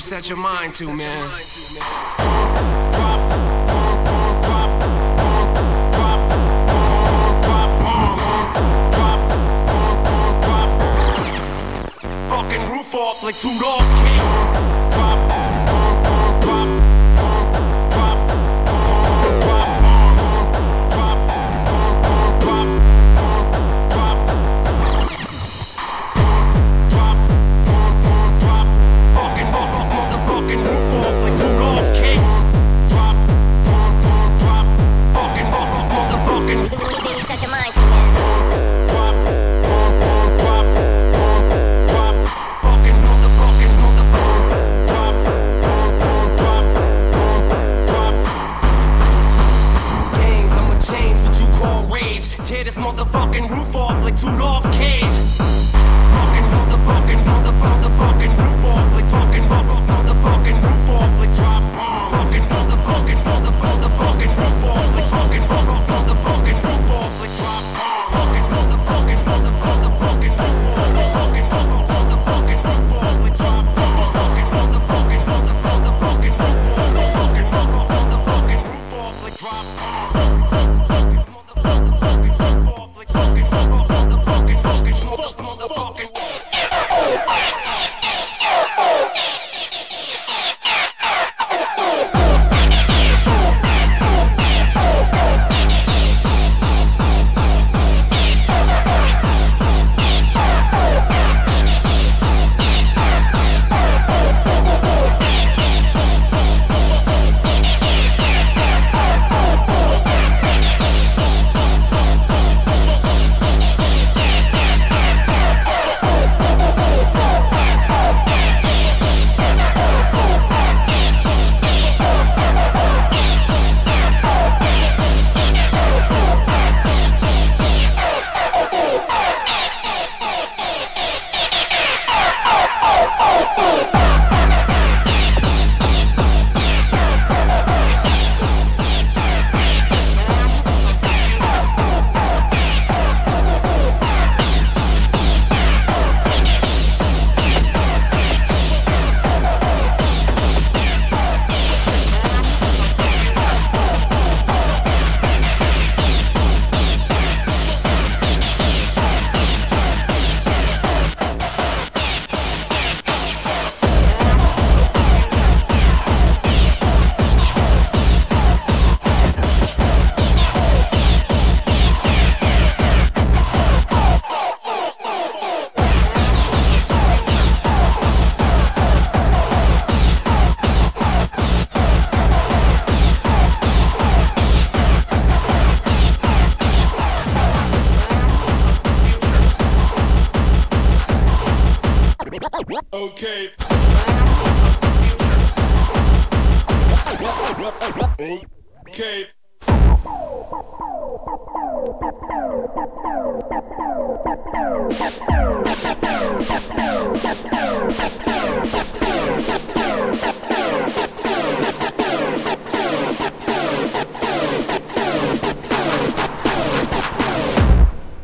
set your mind to, man. Fucking roof off like two dogs. fucking roof off like two dogs. Okay. Okay.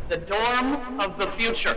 The dorm of the future.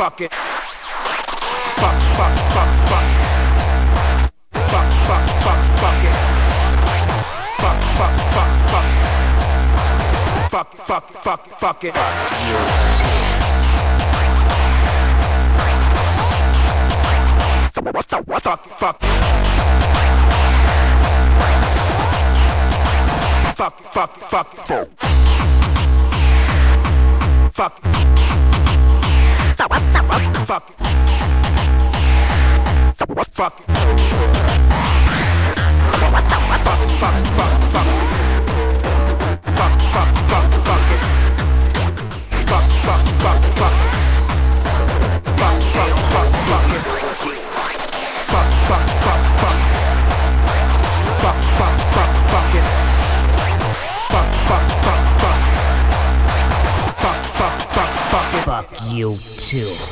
fuck it. Fuck, fuck, fuck, fuck. Fuck, fuck, fuck, fuck it. Fuck, fuck, fuck, fuck. Fuck, fuck, fuck, fuck it. Fuck, fuck, fuck. Fuck, fuck, fuck, fuck. chill.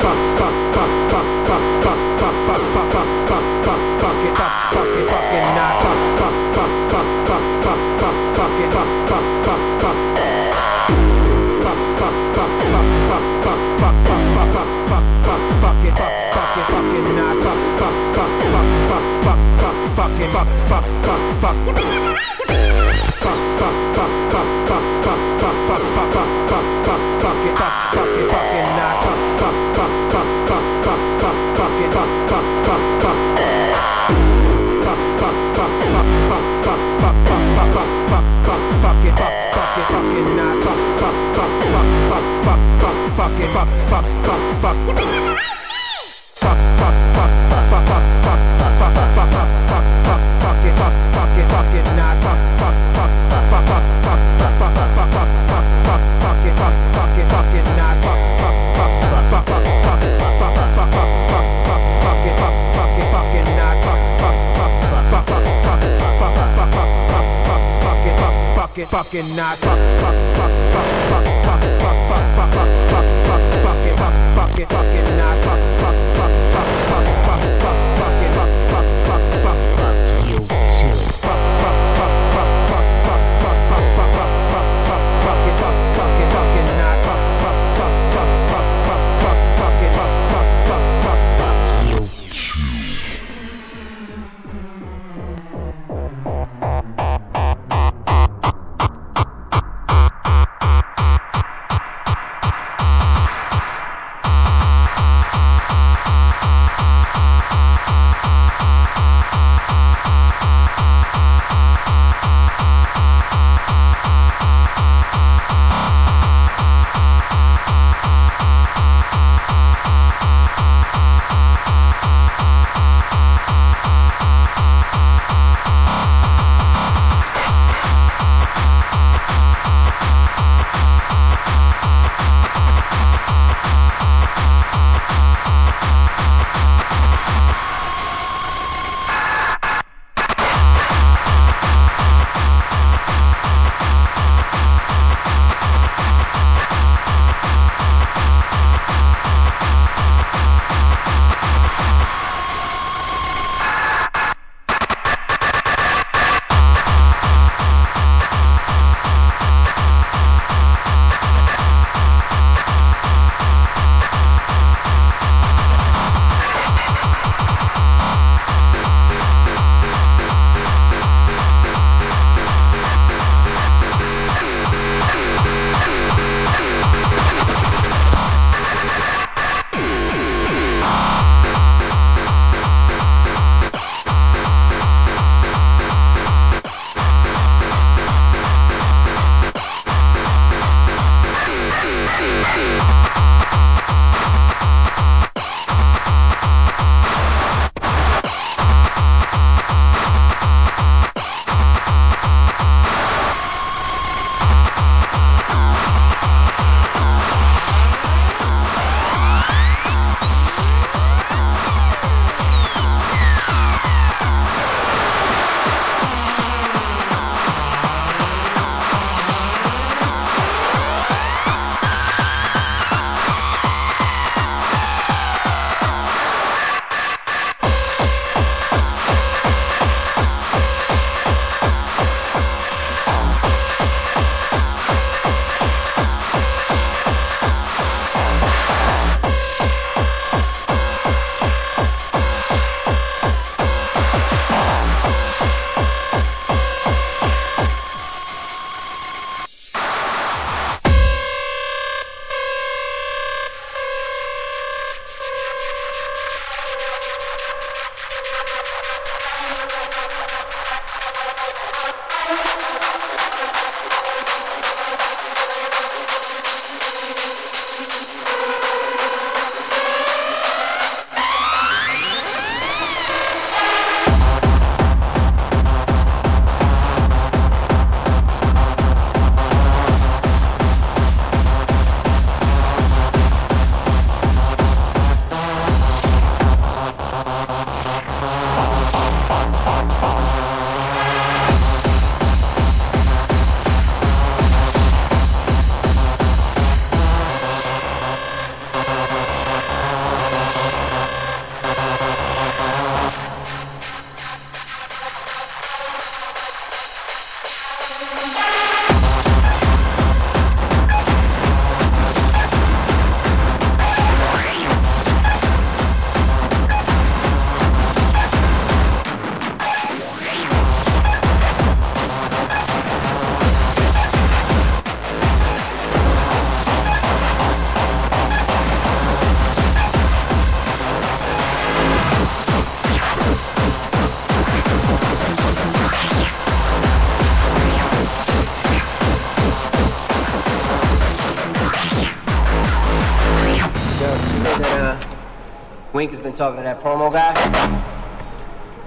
Wink has been talking to that promo guy.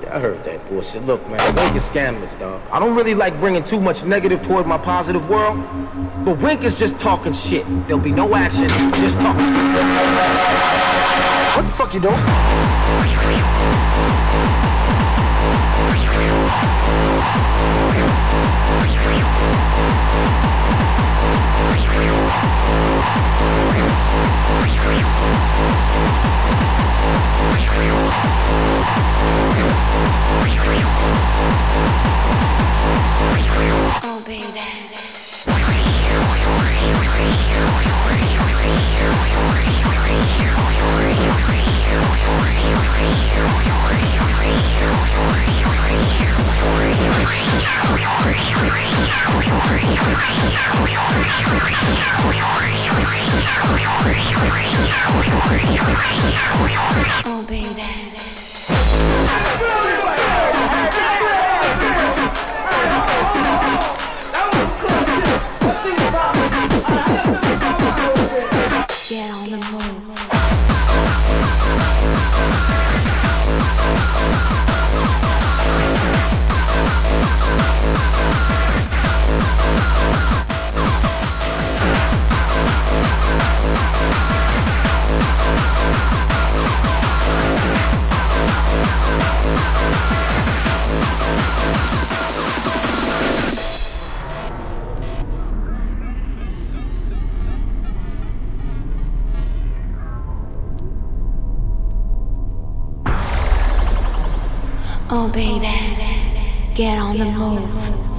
Yeah, I heard that bullshit. Look, man, Wink is scandalous, dog. I don't really like bringing too much negative toward my positive world, but Wink is just talking shit. There'll be no action, just talk. What the fuck you doing? Oh, baby. Oh. Baby. Get on the move.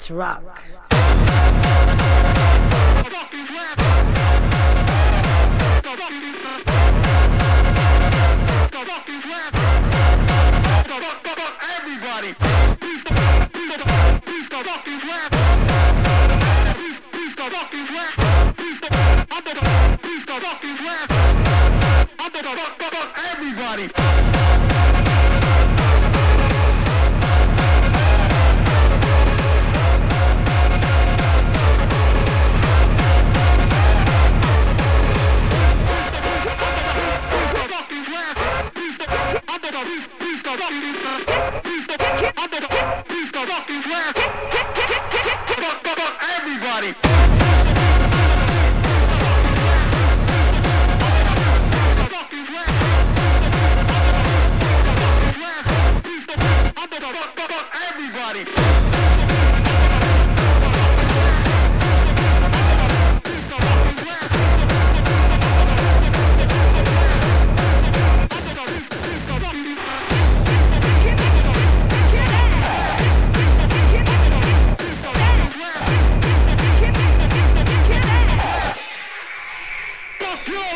Let's rock. Everybody, everybody.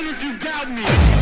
if you got me.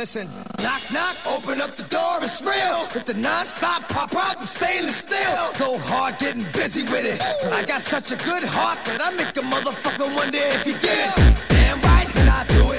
Listen. Knock, knock, open up the door, it's real. If the non-stop pop out, I'm stainless steel. Go hard, getting busy with it. But I got such a good heart that I make a motherfucker wonder if he did it. Damn right, can I do